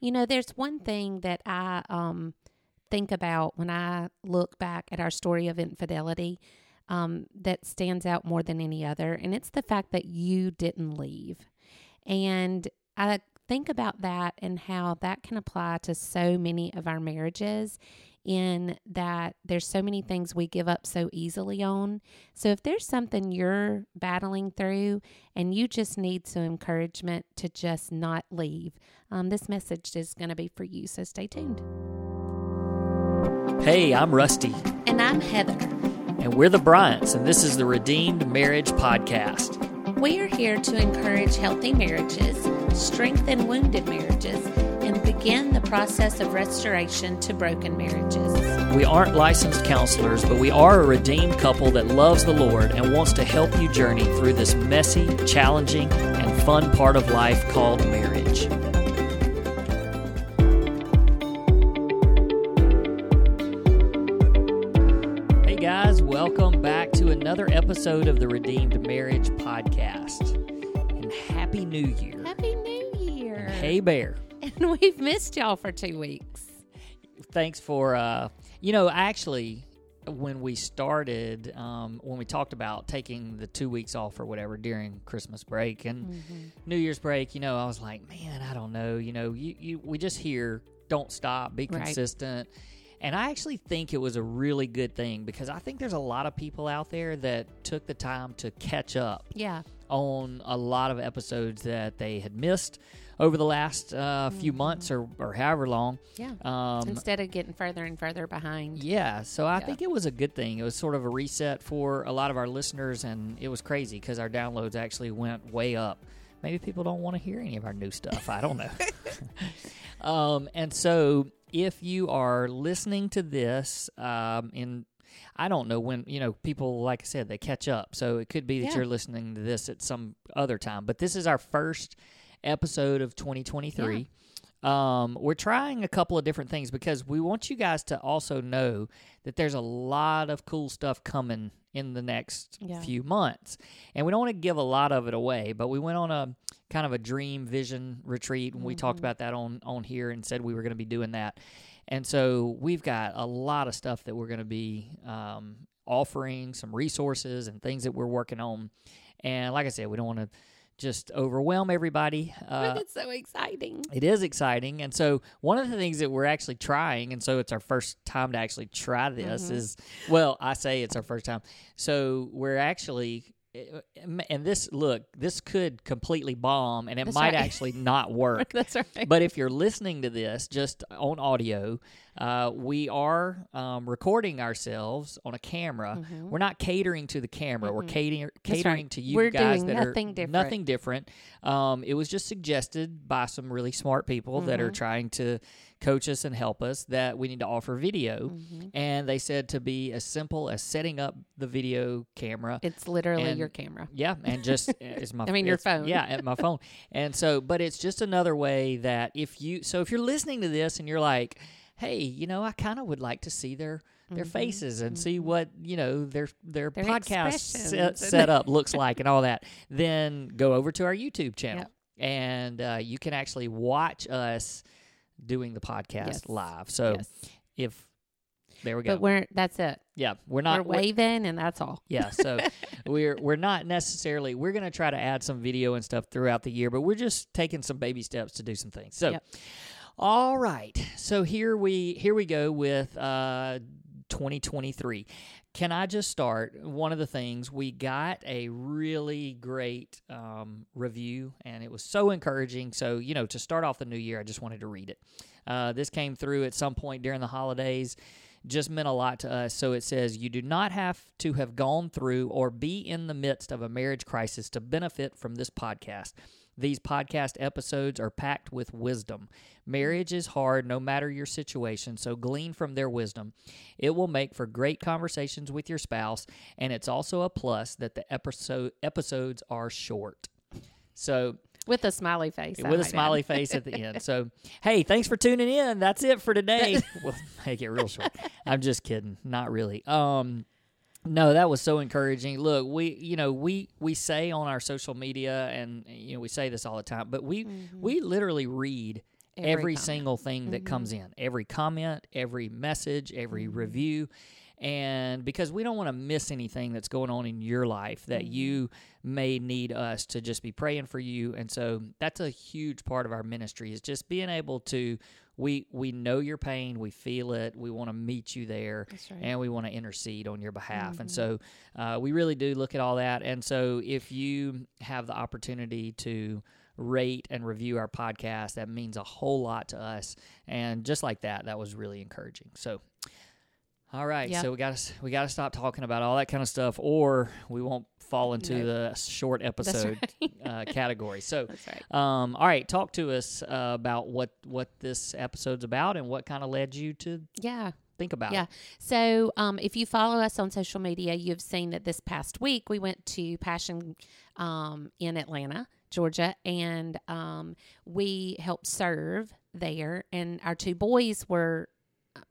You know, there's one thing that I um, think about when I look back at our story of infidelity um, that stands out more than any other, and it's the fact that you didn't leave. And I think about that and how that can apply to so many of our marriages in that there's so many things we give up so easily on. So if there's something you're battling through and you just need some encouragement to just not leave, um, this message is going to be for you. So stay tuned. Hey, I'm Rusty. And I'm Heather. And we're the Bryants, and this is the Redeemed Marriage Podcast. We are here to encourage healthy marriages, strengthen wounded marriages, and begin the process of restoration to broken marriages. We aren't licensed counselors, but we are a redeemed couple that loves the Lord and wants to help you journey through this messy, challenging, and fun part of life called marriage. Hey guys, welcome back to another episode of the Redeemed Marriage Podcast. And Happy New Year. Happy New Year. And hey, Bear. And we've missed y'all for two weeks. Thanks for, uh, you know, actually, when we started, um, when we talked about taking the two weeks off or whatever during Christmas break and Mm-hmm. New Year's break, you know, I was like, man, I don't know. You know, you, you we just hear don't stop, be Right. consistent. And I actually think it was a really good thing because I think there's a lot of people out there that took the time to catch up Yeah. on a lot of episodes that they had missed over the last uh, few months or, or however long. Yeah. Um, Instead of getting further and further behind. yeah, so I Yeah. think it was a good thing. It was sort of a reset for a lot of our listeners, and it was crazy because our downloads actually went way up. Maybe people don't want to hear any of our new stuff. I don't know. um, and so, if you are listening to this um, in I don't know when, you know, people, like I said, they catch up. So it could be that Yeah. you're listening to this at some other time. But this is our first episode of 2023. Um, we're trying a couple of different things because we want you guys to also know that there's a lot of cool stuff coming in the next Yeah. few months. And we don't want to give a lot of it away, but we went on a kind of a dream vision retreat and we talked Mm-hmm. about that on on here and said we were going to be doing that. And so we've got a lot of stuff that we're going to be um, offering, some resources and things that we're working on. And like I said, we don't want to just overwhelm everybody. Uh, but it's so exciting. it is exciting. And so, one of the things that we're actually trying, and so it's our first time to actually try this, Mhm. is well, I say it's our first time. So, we're actually, and this, look, this could completely bomb and it That's might right. actually not work. That's right. But if you're listening to this just on audio, uh, we are um, recording ourselves on a camera. Mhm. We're not catering to the camera. We're Mhm. catering catering right. to you We're guys that nothing are different. nothing different. Um, it was just suggested by some really smart people that are Mhm. trying to coach us and help us that we need to offer video. Mhm. And they said to be as simple as setting up the video camera. It's literally And- your camera. Yeah, and just it's my I mean, your phone. Yeah, at my phone. And so, but it's just another way that if you so if you're listening to this and you're like, hey, you know, I kind of would like to see their their Mhm. faces and see what you know their their, Their podcast set, expressions set up looks like and all that. Then go over to our YouTube channel Yep. and uh, you can actually watch us doing the podcast Yes. live. So yes. if there we go. But we're that's it. yeah, we're not we're waving and that's all. yeah, so we're we're not necessarily we're going to try to add some video and stuff throughout the year, but we're just taking some baby steps to do some things. So, Yep. all right, so here we here we go with uh, 2023. Can I just start? One of the things we got a really great um, review, and it was so encouraging. So you know, to start off the new year, I just wanted to read it. Uh, this came through at some point during the holidays just meant a lot to us. So it says, You do not have to have gone through or be in the midst of a marriage crisis to benefit from this podcast. These podcast episodes are packed with wisdom. Marriage is hard no matter your situation, so glean from their wisdom. It will make for great conversations with your spouse, and it's also a plus that the episode episodes are short. So With a smiley face. With a might add. smiley face at the end. So, hey, thanks for tuning in. That's it for today. we'll make it real short. I'm just kidding. Not really. Um, no, that was so encouraging. Look, we, you know, we we say on our social media, and you know, we say this all the time, but we Mm-hmm. we literally read every, Every single thing that Mhm. comes in, every comment, every message, every Mhm. review. And because we don't want to miss anything that's going on in your life that Mhm. you may need us to just be praying for you. And so that's a huge part of our ministry is just being able to we we know your pain, we feel it, we want to meet you there right. and we want to intercede on your behalf. And Mhm. so uh, we really do look at all that. And so if you have the opportunity to rate and review our podcast, that means a whole lot to us. And just like that, that was really encouraging. So. All right, so we got to we got to stop talking about all that kind of stuff, or we won't fall into the short episode right. uh, category. So, right. um, all right, talk to us uh, about what what this episode's about and what kind of led you to Yeah. think about Yeah. it. So, um, if you follow us on social media, you've seen that this past week we went to Passion um, in Atlanta, Georgia, and um, we helped serve there. And our two boys were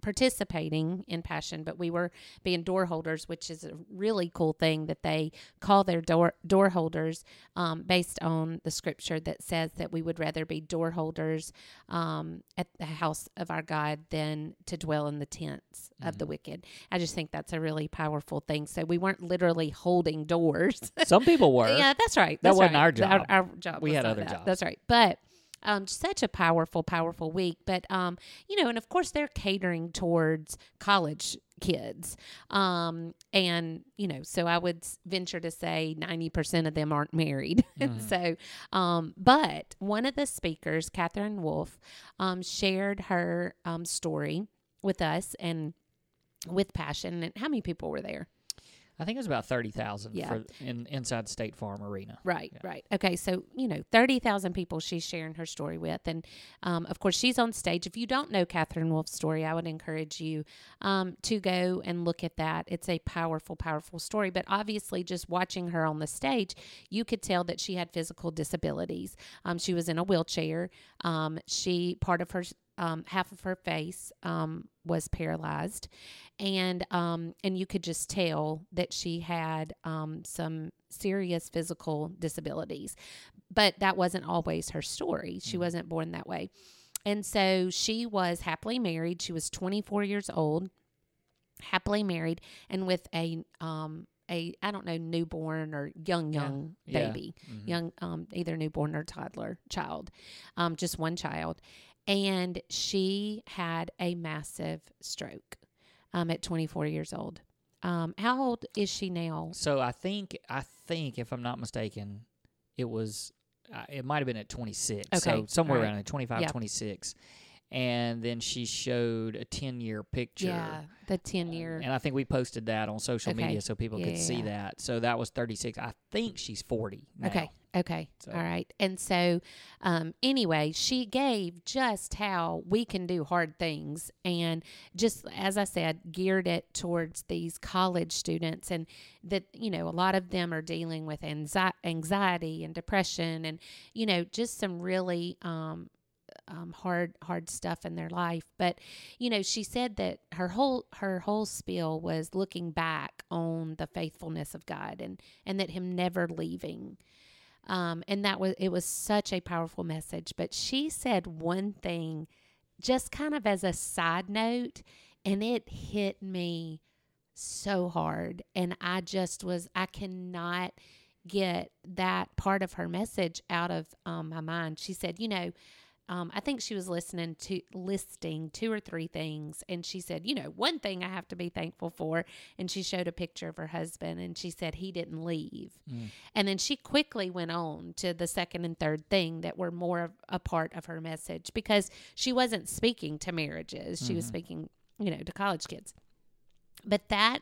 participating in Passion, but we were being door holders, which is a really cool thing that they call their door door holders um, based on the scripture that says that we would rather be door holders um, at the house of our God than to dwell in the tents of the wicked. I just think that's a really powerful thing. So we weren't literally holding doors. Some people were. yeah, that's right. That wasn't right. our Our, job. our job. We was had other that. jobs. That's right. But um, such a powerful, powerful week. But um, you know, and of course they're catering towards college kids. Um, and you know, so I would venture to say ninety percent of them aren't married. And Mhm. so, um, but one of the speakers, Katherine Wolf, um, shared her um story with us and with passion. And how many people were there? I think it was about thirty thousand Yeah. for in inside State Farm Arena. Right, Yeah. right. Okay, so you know, thirty thousand people she's sharing her story with, and um, of course she's on stage. If you don't know Katherine Wolf's story, I would encourage you um, to go and look at that. It's a powerful, powerful story. But obviously, just watching her on the stage, you could tell that she had physical disabilities. Um, she was in a wheelchair. Um, she part of her um, half of her face um, was paralyzed, and um, and you could just tell that she had um, some serious physical disabilities. But that wasn't always her story. She Mhm. wasn't born that way. And so she was happily married. She was 24 years old, happily married, and with a um a I don't know newborn or young Yeah. young Yeah. baby, Mhm. young um either newborn or toddler child, um just one child, and she had a massive stroke, um at 24 years old. Um, how old is she now? So I think I think if I'm not mistaken, it was uh, it might have been at 26. Okay. So somewhere right. around there, 25, Yeah. 26. And then she showed a 10 year picture. Yeah, the 10 year. And I think we posted that on social Okay. media so people could see Yeah. that. So that was 36. I think she's 40 now. Okay. Okay. So- All right. And so, um, anyway, she gave just how we can do hard things. And just as I said, geared it towards these college students. And that, you know, a lot of them are dealing with anxi- anxiety and depression and, you know, just some really, um, um, hard hard stuff in their life. But you know she said that her whole her whole spiel was looking back on the faithfulness of god and and that him never leaving. Um, and that was it was such a powerful message. But she said one thing just kind of as a side note and it hit me so hard. And i just was i cannot get that part of her message out of um, my mind. She said you know um, I think she was listening to listing two or three things, and she said, "You know, one thing I have to be thankful for." And she showed a picture of her husband, and she said he didn't leave. Mm. And then she quickly went on to the second and third thing that were more of a part of her message because she wasn't speaking to marriages; she was Mhm. speaking, you know, to college kids. But that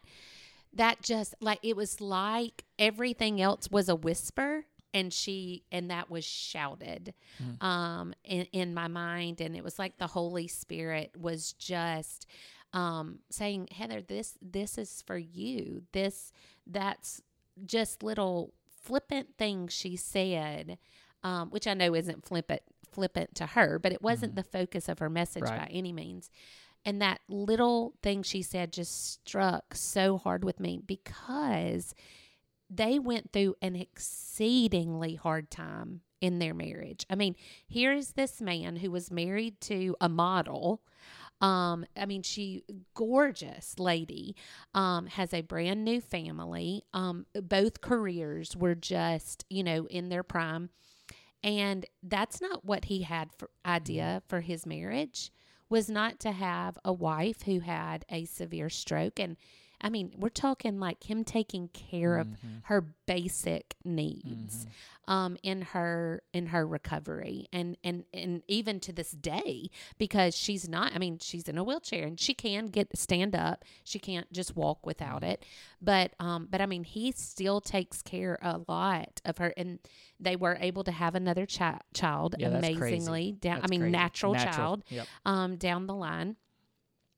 that just like it was like everything else was a whisper and she and that was shouted Mm. um in, in my mind and it was like the holy spirit was just um saying heather this this is for you this that's just little flippant things she said um which i know isn't flippant flippant to her but it wasn't Mhm. the focus of her message Right. by any means and that little thing she said just struck so hard with me because they went through an exceedingly hard time in their marriage. I mean, here is this man who was married to a model. Um, I mean, she gorgeous lady, um, has a brand new family. Um, both careers were just, you know, in their prime. And that's not what he had for idea for his marriage was not to have a wife who had a severe stroke and I mean, we're talking like him taking care of Mhm. her basic needs Mhm. um, in her in her recovery, and and and even to this day, because she's not. I mean, she's in a wheelchair and she can get stand up. She can't just walk without it. But um, but I mean, he still takes care a lot of her, and they were able to have another chi- child Yeah, amazingly down. I mean, crazy. natural, child Yep. um, down the line.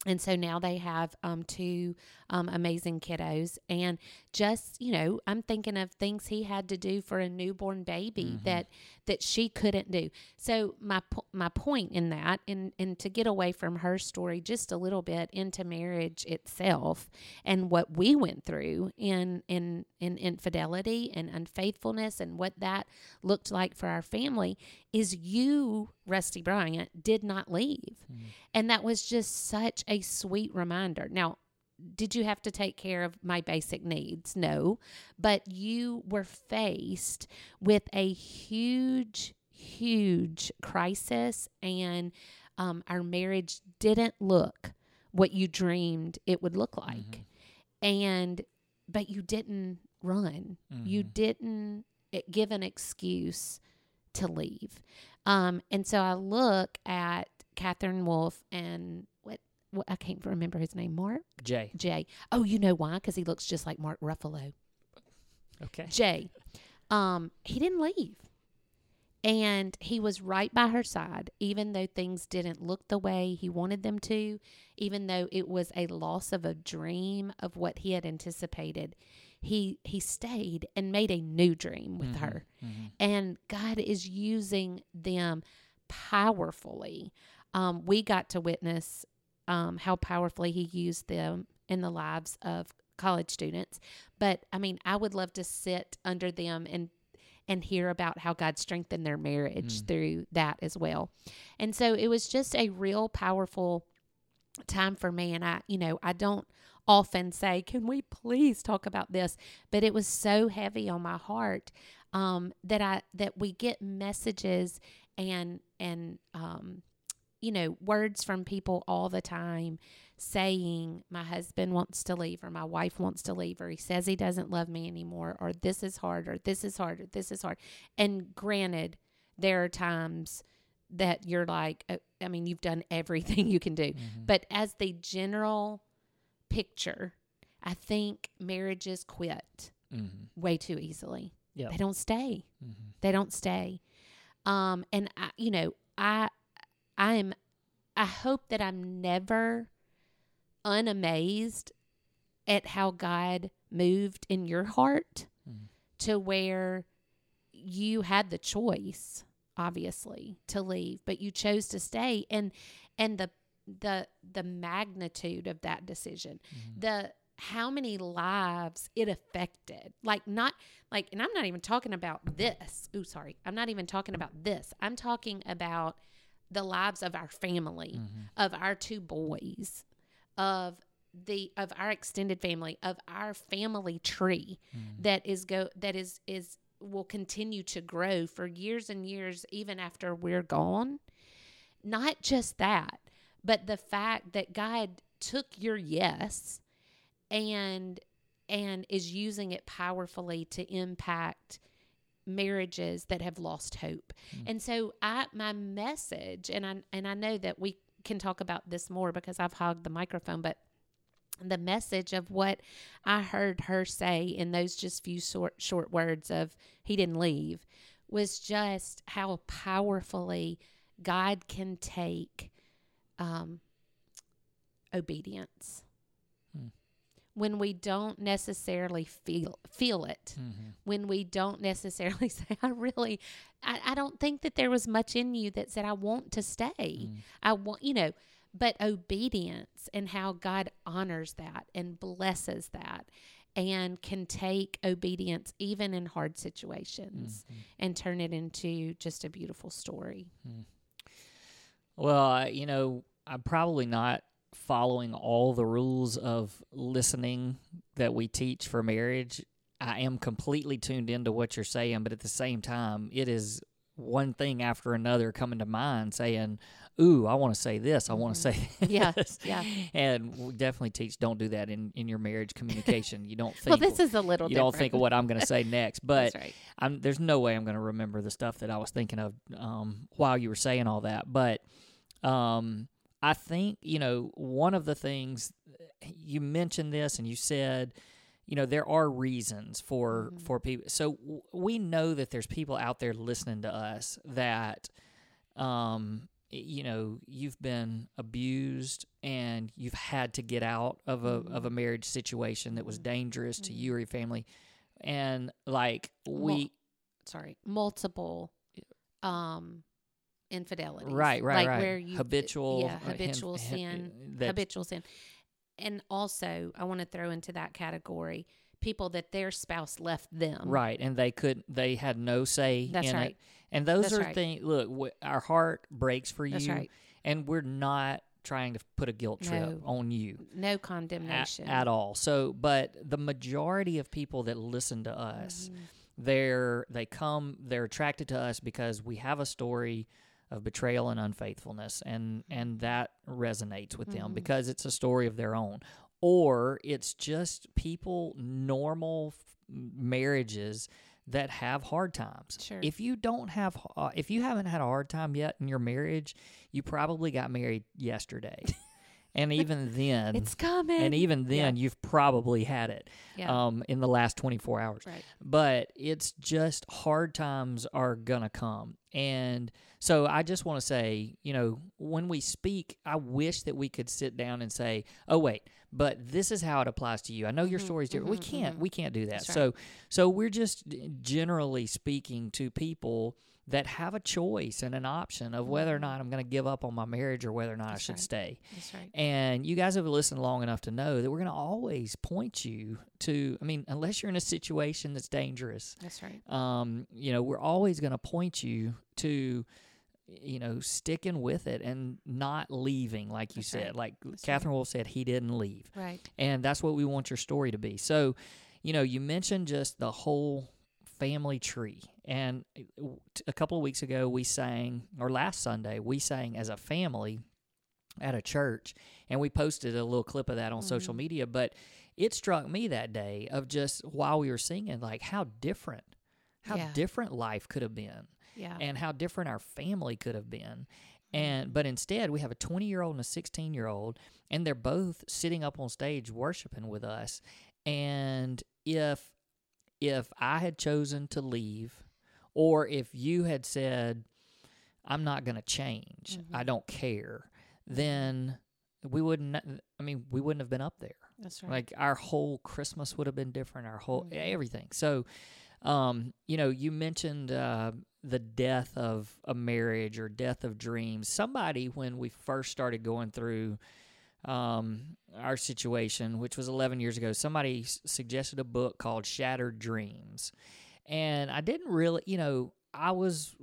And so now they have um, two um, amazing kiddos. And just, you know, I'm thinking of things he had to do for a newborn baby Mhm. that that she couldn't do. So my my point in that, and and to get away from her story just a little bit into marriage itself and what we went through in in in infidelity and unfaithfulness and what that looked like for our family is you, Rusty Bryant, did not leave. Mhm. And that was just such a sweet reminder. Now, did you have to take care of my basic needs? No. But you were faced with a huge, huge crisis, and um, our marriage didn't look what you dreamed it would look like. And, but you didn't run, you Mhm. didn't give an excuse to leave. Um, and so I look at Katherine Wolf and what I can't remember his name, Mark Jay. Jay. Oh, you know why? Because he looks just like Mark Ruffalo. Okay. Jay, um, he didn't leave, and he was right by her side, even though things didn't look the way he wanted them to, even though it was a loss of a dream of what he had anticipated. He he stayed and made a new dream with Mhm. her. Mhm. and God is using them powerfully. Um, we got to witness um, how powerfully He used them in the lives of college students. But I mean, I would love to sit under them and and hear about how God strengthened their marriage Mm. through that as well. And so it was just a real powerful time for me. And I, you know, I don't often say, "Can we please talk about this?" But it was so heavy on my heart um, that I that we get messages and and um, you know words from people all the time saying my husband wants to leave or my wife wants to leave or he says he doesn't love me anymore or this is hard or this is hard or this is hard and granted there are times that you're like uh, i mean you've done everything you can do Mhm. but as the general picture i think marriages quit Mhm. way too easily Yep. they don't stay Mhm. they don't stay um and i you know i i'm i hope that i'm never unamazed at how god moved in your heart Mhm. to where you had the choice obviously to leave but you chose to stay. And and the the the magnitude of that decision Mhm. the how many lives it affected. Like not like and i'm not even talking about this. Oh sorry. I'm not even talking about this. I'm talking about the lives of our family Mhm. of our two boys of the of our extended family of our family tree Mhm. that is go that is is will continue to grow for years and years even after we're gone not just that but the fact that god took your yes and and is using it powerfully to impact marriages that have lost hope Mm. and so i my message and i and i know that we can talk about this more because i've hogged the microphone but the message of what I heard her say in those just few short short words of he didn't leave was just how powerfully God can take um, obedience. When we don't necessarily feel feel it Mhm. when we don't necessarily say I really I, I don't think that there was much in you that said I want to stay Mm. I want, you know, but obedience and how God honors that and blesses that and can take obedience even in hard situations Mhm. and turn it into just a beautiful story. Well, I, you know, I'm probably not following all the rules of listening that we teach for marriage. I am completely tuned into what you're saying, but at the same time, it is one thing after another coming to mind saying, Ooh, I want to say this. I want to Mhm. say Yeah, this. yeah. And we definitely teach don't do that in, in your marriage communication. You don't think Well, this is a little you don't think of what I'm going to say next, but right. I'm there's no way I'm going to remember the stuff that I was thinking of um, while you were saying all that. But um, I think you know one of the things you mentioned this and you said, you know, there are reasons for Mhm. for people. So w- we know that there's people out there listening to us that, um, you know, you've been abused and you've had to get out of a of a marriage situation that was Mhm. dangerous to Mhm. you or your family, and like we. Sorry, multiple um infidelities. Right, right, like right. Where you habitual, yeah, uh, habitual sin, that- habitual sin, and also I want to throw into that category people that their spouse left them. right, and they could, they had no say That's in right. it. And those That's are right. things. Look, w- our heart breaks for That's you, right. and we're not trying to put a guilt trip No. on you No condemnation at all. So, but the majority of people that listen to us, Mhm. they're they come, they're attracted to us because we have a story of betrayal and unfaithfulness, and and that resonates with them Mhm. because it's a story of their own, or it's just people normal f- marriages that have hard times. Sure. If you don't have, uh, if you haven't had a hard time yet in your marriage, you probably got married yesterday, and even then, It's coming. and even then, you've probably had it yeah. um, in the last 24 hours. right. But it's just hard times are going to come. And so I just want to say, you know, when we speak, I wish that we could sit down and say, oh, wait, but this is how it applies to you. I know your Mhm, story's different. we mhm, can't, mhm. we can't do that. Right. So, so we're just generally speaking to people that have a choice and an option of whether or Mhm. not I'm going to give up on my marriage or whether or not That's I should right. stay. That's right. And you guys have listened long enough to know that we're going to always point you to, I mean, unless you're in a situation that's dangerous, That's right. um, you know, we're always going to point you to, you know, sticking with it and not leaving, like you That's said. right. Like That's Katherine Wolf said, he didn't leave. Right. And that's what we want your story to be. So, you know, you mentioned just the whole family tree. And uh, a couple of weeks ago, we sang, or last Sunday, we sang as a family at a church, and we posted a little clip of that on social Mhm. media. But it struck me that day of just while we were singing, like how different, how Yeah. different life could have been, Yeah. and how different our family could have been. And but instead, we have a 20 year old and a 16 year old, and they're both sitting up on stage worshiping with us. And if if I had chosen to leave, or if you had said, "I'm not going to change. I Mhm. don't care," then we wouldn't. I mean, we wouldn't have been up there. That's right. Like our whole Christmas would have been different. Our whole Mhm. everything. So, um, you know, you mentioned uh, the death of a marriage or death of dreams. Somebody when we first started going through um, our situation, which was 11 years ago, somebody s- suggested a book called Shattered Dreams, and I didn't really, you know, I was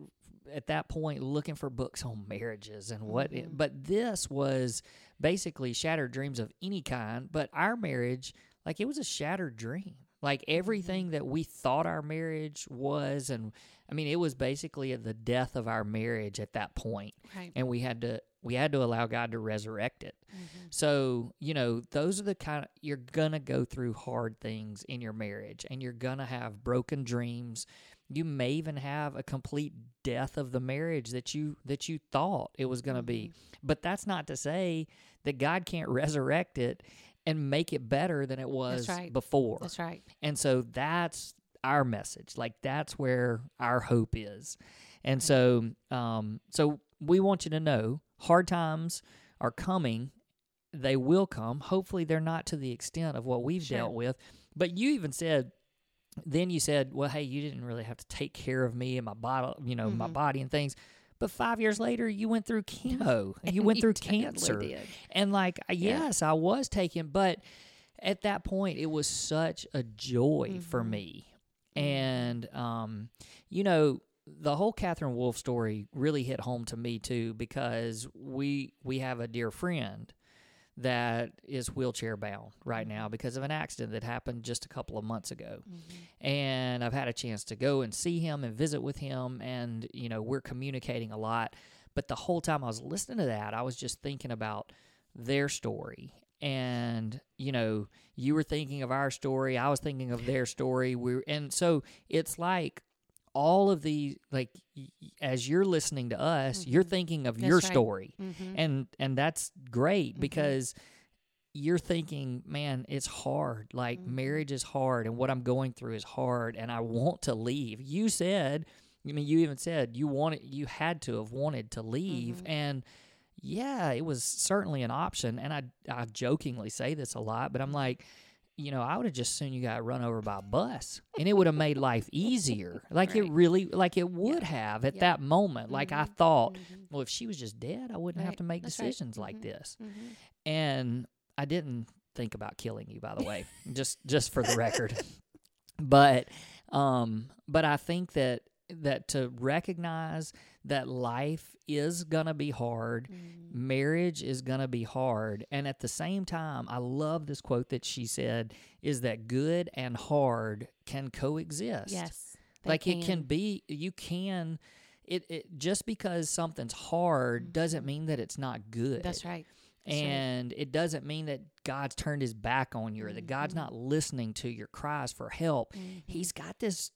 at that point looking for books on marriages and what it, Mhm. but this was basically shattered dreams of any kind but our marriage like it was a shattered dream. Like everything that we thought our marriage was and i mean it was basically the death of our marriage at that point right. and we had to we had to allow god to resurrect it Mhm. so, you know, those are the kind of, you're going to go through hard things in your marriage and you're going to have broken dreams. You may even have a complete death of the marriage that you that you thought it was going to be. But that's not to say that God can't resurrect it and make it better than it was right. before. That's right. And so that's our message. Like that's where our hope is. And so um so we want you to know hard times are coming. They will come. Hopefully they're not to the extent of what we've Sure. dealt with. But you even said then you said, "Well, hey, you didn't really have to take care of me and my body, you know, my Mhm. body and things." But 5 years later, you went through chemo. and you went through cancer did. and like Yeah. yes i was taking but at that point, it was such a joy for Mhm. me. And, um, you know, the whole Katherine Wolf story really hit home to me too because we we have a dear friend that is wheelchair bound right now because of an accident that happened just a couple of months ago Mm-hmm. and I've had a chance to go and see him and visit with him, and you know we're communicating a lot. But the whole time I was listening to that, I was just thinking about their story, and you know you were thinking of our story, I was thinking of their story. We and so it's like all of these like as you're listening to us, you're Mhm. thinking of That's your right. story Mm-hmm. and and that's great Mhm. because you're thinking man it's hard like Mhm. marriage is hard and what i'm going through is hard and i want to leave you said i mean you even said you wanted you had to have wanted to leave Mhm. and yeah it was certainly an option and i i jokingly say this a lot but i'm like you know, I would have just soon you got run over by a bus, and it would have made life easier. Like it really, like it would have at Yeah. that moment. Like I Mhm. thought, Mhm. well, if she was just dead, I wouldn't have to make That's right. decisions like Mhm. this. Mm-hmm. And I didn't think about killing you, by the way, just just for the record. But um, but I think that that to recognize that life is gonna be hard, Mm-hmm. marriage is gonna be hard, and at the same time, I love this quote that she said is that good and hard can coexist Yes. like it can be you can it, it just because something's hard doesn't mean that it's not good That's right. That's right. and it doesn't mean that god's turned his back on you or that god's Mhm. not listening to your cries for help Mhm. he's got this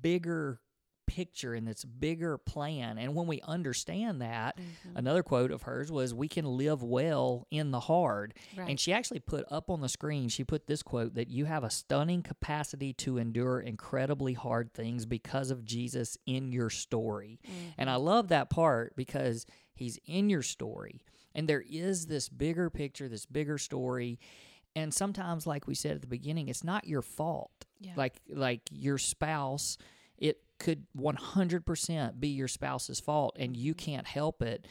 bigger picture and this bigger plan and when we understand that Mhm. another quote of hers was we can live well in the hard right. and she actually put up on the screen, she put this quote that you have a stunning capacity to endure incredibly hard things because of Jesus in your story. And I Mhm. love that part because he's in your story. And there is this bigger picture, this bigger story. And sometimes, like we said at the beginning, it's not your fault. Yeah. Like like your spouse, could 100% be your spouse's fault and you mm-hmm. can't help it.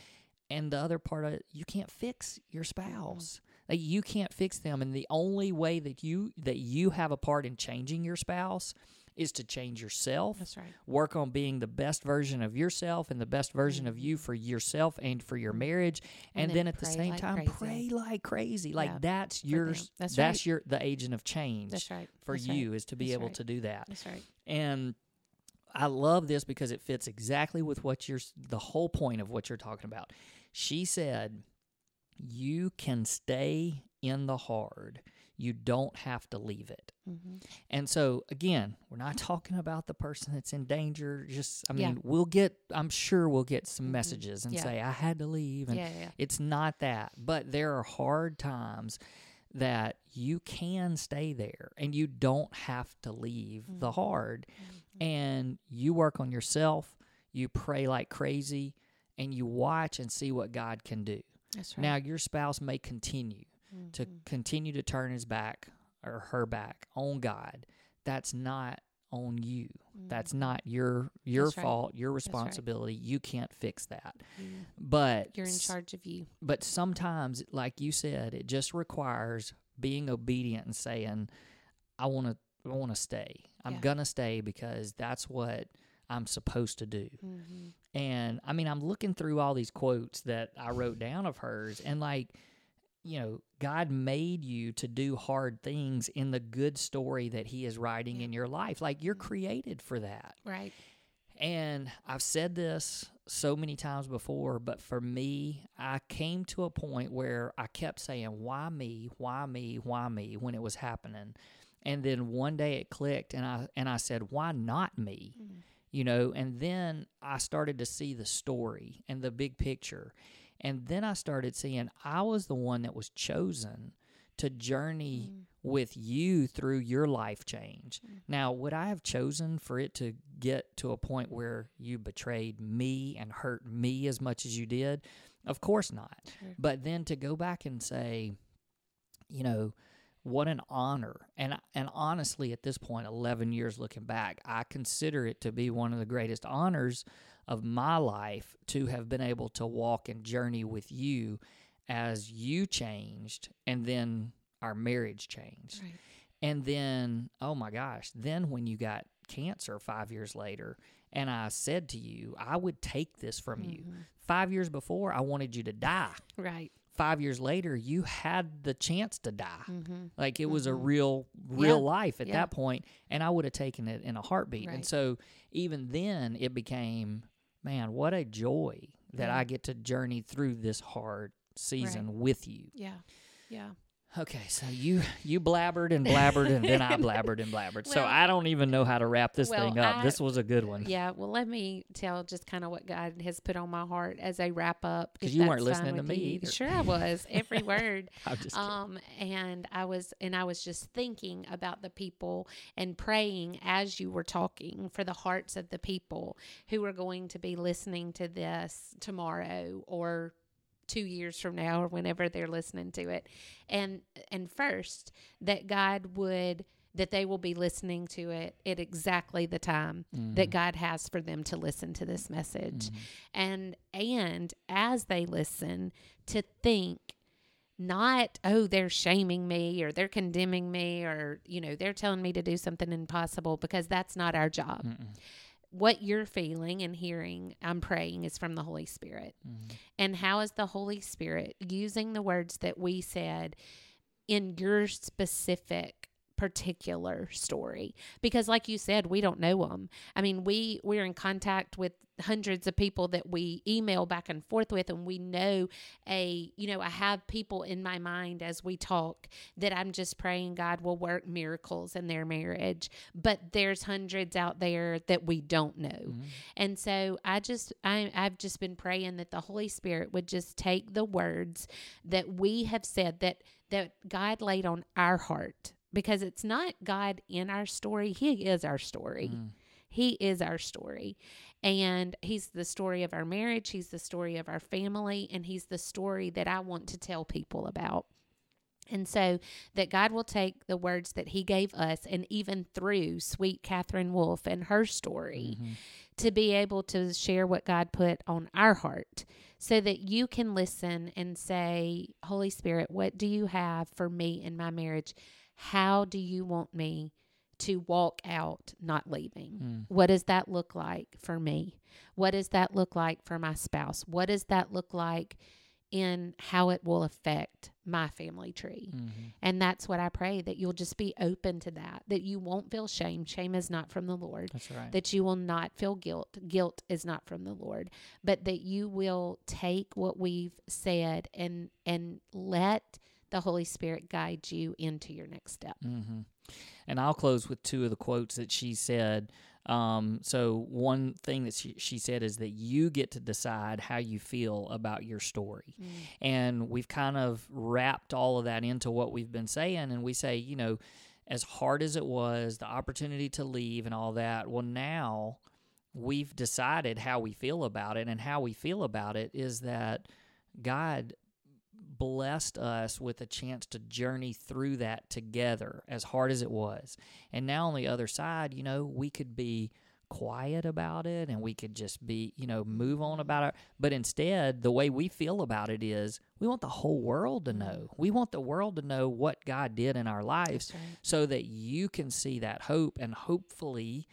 And the other part of it, you can't fix your mm-hmm. spouse. Like you can't fix them and the only way that you that you have a part in changing your spouse is to change yourself That's right. work on being the best version of yourself and the best version of you mm-hmm. for yourself and for your marriage and, And then, then at the same like time crazy. pray like crazy like Yeah, that's them. yours That's that's, right. your the agent of change That's right. for That's right. you is to be That's able right. to do that That's right. and I love this because it fits exactly with what you're the whole point of what you're talking about. She said, "You can stay in the hard. You don't have to leave it." Mm-hmm. And so again, we're not talking about the person that's in danger. Just I Yeah. mean, we'll get I'm sure we'll get some Mhm. messages and Yeah. say I had to leave and Yeah, yeah, yeah. it's not that, but there are hard times that you can stay there and you don't have to leave the Mhm. hard Mhm. And you work on yourself, you pray like crazy, and you watch and see what God can do. That's right. Now, your spouse may continue to Mhm. continue to turn his back or her back on God. That's not on you. That's Mhm. not your your That's right. fault, your right. responsibility. You can't fix that. You- But You're in charge of you. but sometimes like you said it just requires being obedient and saying i want to i want to stay i'm Yeah. gonna stay because that's what i'm supposed to do Mm-hmm. and i mean i'm looking through all these quotes that i wrote down of hers and like you know god made you to do hard things in the good story that he is writing Yeah. in your life like you're Mhm. created for that Right. and I've said this so many times before, but for me, I came to a point where I kept saying, Why me? Why me? Why me? when it was happening. And then one day it clicked and I and I said, Why not me? Mm. You know, and then I started to see the story and the big picture. And then I started seeing I was the one that was chosen to journey Mm. with you through your life change. Mm. Now, would I have chosen for it to get to a point where you betrayed me and hurt me as much as you did? Of course not. Sure. But then to go back and say, you know, what an honor. And and honestly at this point 11 years looking back, I consider it to be one of the greatest honors of my life to have been able to walk and journey with you as you changed and then our marriage changed. Right. And then, oh my gosh, then when you got cancer five years later, and I said to you, I would take this from you. Mhm. Five years before, I wanted you to die. Right. Five years later, you had the chance to die. Mm-hmm. Like it was a Mhm. real, real Yeah. life at Yeah. that point, and I would have taken it in a heartbeat. And so even then, it became, man, what a joy that Yeah. I get to journey through this hard season with you. Yeah. Yeah. Okay, so you you blabbered and blabbered, and then I blabbered and blabbered. so I don't even know how to wrap this well, thing up. I- this was a good one. Yeah, well, let me tell just kind of what God has put on my heart as a wrap up. Because you weren't listening to me you. either. Sure, I was every word. I'm just kidding. Um, and I was, and I was just thinking about the people and praying as you were talking for the hearts of the people who are going to be listening to this tomorrow or two years from now or whenever they're listening to it. And and first that God would that they will be listening to it at exactly the time that Mhm. God has for them to listen to this message Mhm. and and as they listen to think not oh they're shaming me or they're condemning me or you know they're telling me to do something impossible because that's not our job Mm-mm. What you're feeling and hearing i'm praying is from the holy spirit Mhm. and how is the holy spirit using the words that we said in your specific particular story because like you said we don't know them i mean we we're in contact with hundreds of people that we email back and forth with and we know a you know i have people in my mind as we talk that i'm just praying god will work miracles in their marriage but there's hundreds out there that we don't know Mhm. and so I just I I've just been praying that the Holy Spirit would just take the words that we have said that that God laid on our heart because it's not God in our story, he is our story. Mm. He is our story. And he's the story of our marriage, he's the story of our family, and he's the story that I want to tell people about. And so that God will take the words that he gave us and even through sweet Katherine Wolf and her story Mhm. to be able to share what God put on our heart so that you can listen and say, Holy Spirit, what do you have for me in my marriage? How do you want me to walk out not leaving? Mm. What does that look like for me? What does that look like for my spouse? What does that look like in how it will affect my family tree? Mhm. And that's what I pray that you'll just be open to that, that you won't feel shame. Shame is not from the Lord That's right. that you will not feel guilt. Guilt is not from the Lord, but that you will take what we've said and and let the Holy Spirit guide you into your next step. hmm And I'll close with two of the quotes that she said. Um, so one thing that she, she said is that you get to decide how you feel about your story. And we've kind of wrapped all of that into what we've been saying. And we say, you know, as hard as it was, the opportunity to leave and all that, well, now we've decided how we feel about it. And how we feel about it is that God blessed us with a chance to journey through that together, as hard as it was. And now on the other side, you know, we could be quiet about it and we could just be, you know, move on about it. But instead, the way we feel about it is we want the whole world to know. Mm. We want the world to know what God did in our lives right. so that you can see that hope and hopefully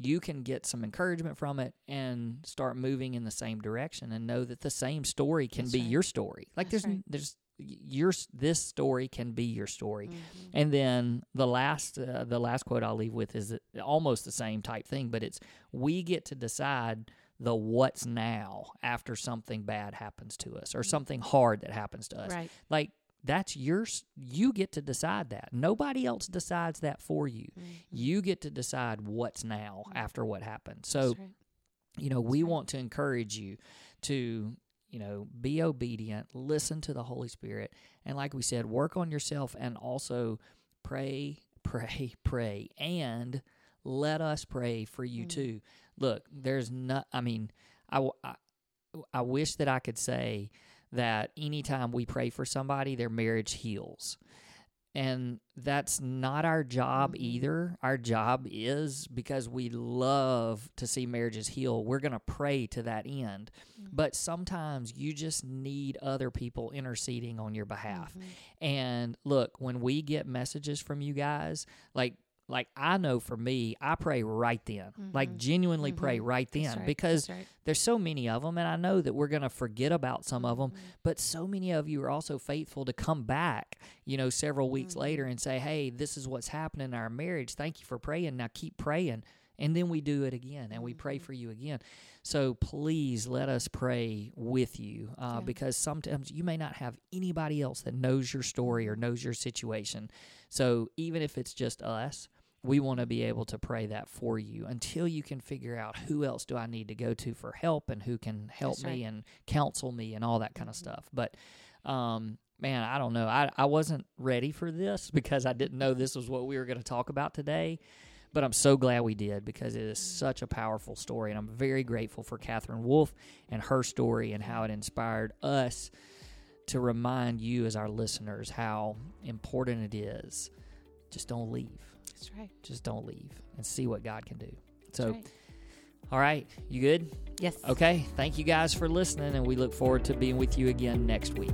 you can get some encouragement from it and start moving in the same direction and know that the same story can That's be right. your story. Like That's there's right. there's your this story can be your story. Mhm. And then the last uh, the last quote I'll leave with is almost the same type thing, but it's we get to decide the what's now after something bad happens to us or something hard that happens to us. Right. Like that's yours. You get to decide that. Nobody else decides that for you. Mhm. You get to decide what's now after what happened. So, right. you know, we right. want to encourage you to, you know, be obedient, listen to the Holy Spirit, and like we said, work on yourself and also pray, pray, pray, and let us pray for you Mm. too. Look, there's not, I mean, I I wish that I could say that anytime we pray for somebody, their marriage heals. and that's not our job Mhm. either. Our job is because we love to see marriages heal. We're going to pray to that end. Mhm. But sometimes you just need other people interceding on your behalf. Mhm. And look, when we get messages from you guys, like like I know for me, I pray right then. Like Mhm. genuinely pray Mhm. right then right, because right. there's so many of them and I know that we're going to forget about some of them, Mhm. but so many of you are also faithful to come back, you know, several weeks Mhm. later and say, "Hey, this is what's happening in our marriage. Thank you for praying. Now keep praying." And then we do it again and we pray Mhm. for you again. So please let us pray with you uh, Yeah. because sometimes you may not have anybody else that knows your story or knows your situation. So even if it's just us, we want to be able to pray that for you until you can figure out who else do I need to go to for help and who can help me and counsel me and all that kind of Mhm. stuff. But um, man, I don't know. I, I wasn't ready for this because I didn't know this was what we were going to talk about today. But I'm so glad we did because it is such a powerful story. And I'm very grateful for Katherine Wolf and her story and how it inspired us to remind you, as our listeners, how important it is. Just don't leave. That's right. Just don't leave and see what God can do. That's So, right. all right, you good? yes. Okay. Thank you guys for listening, and we look forward to being with you again next week.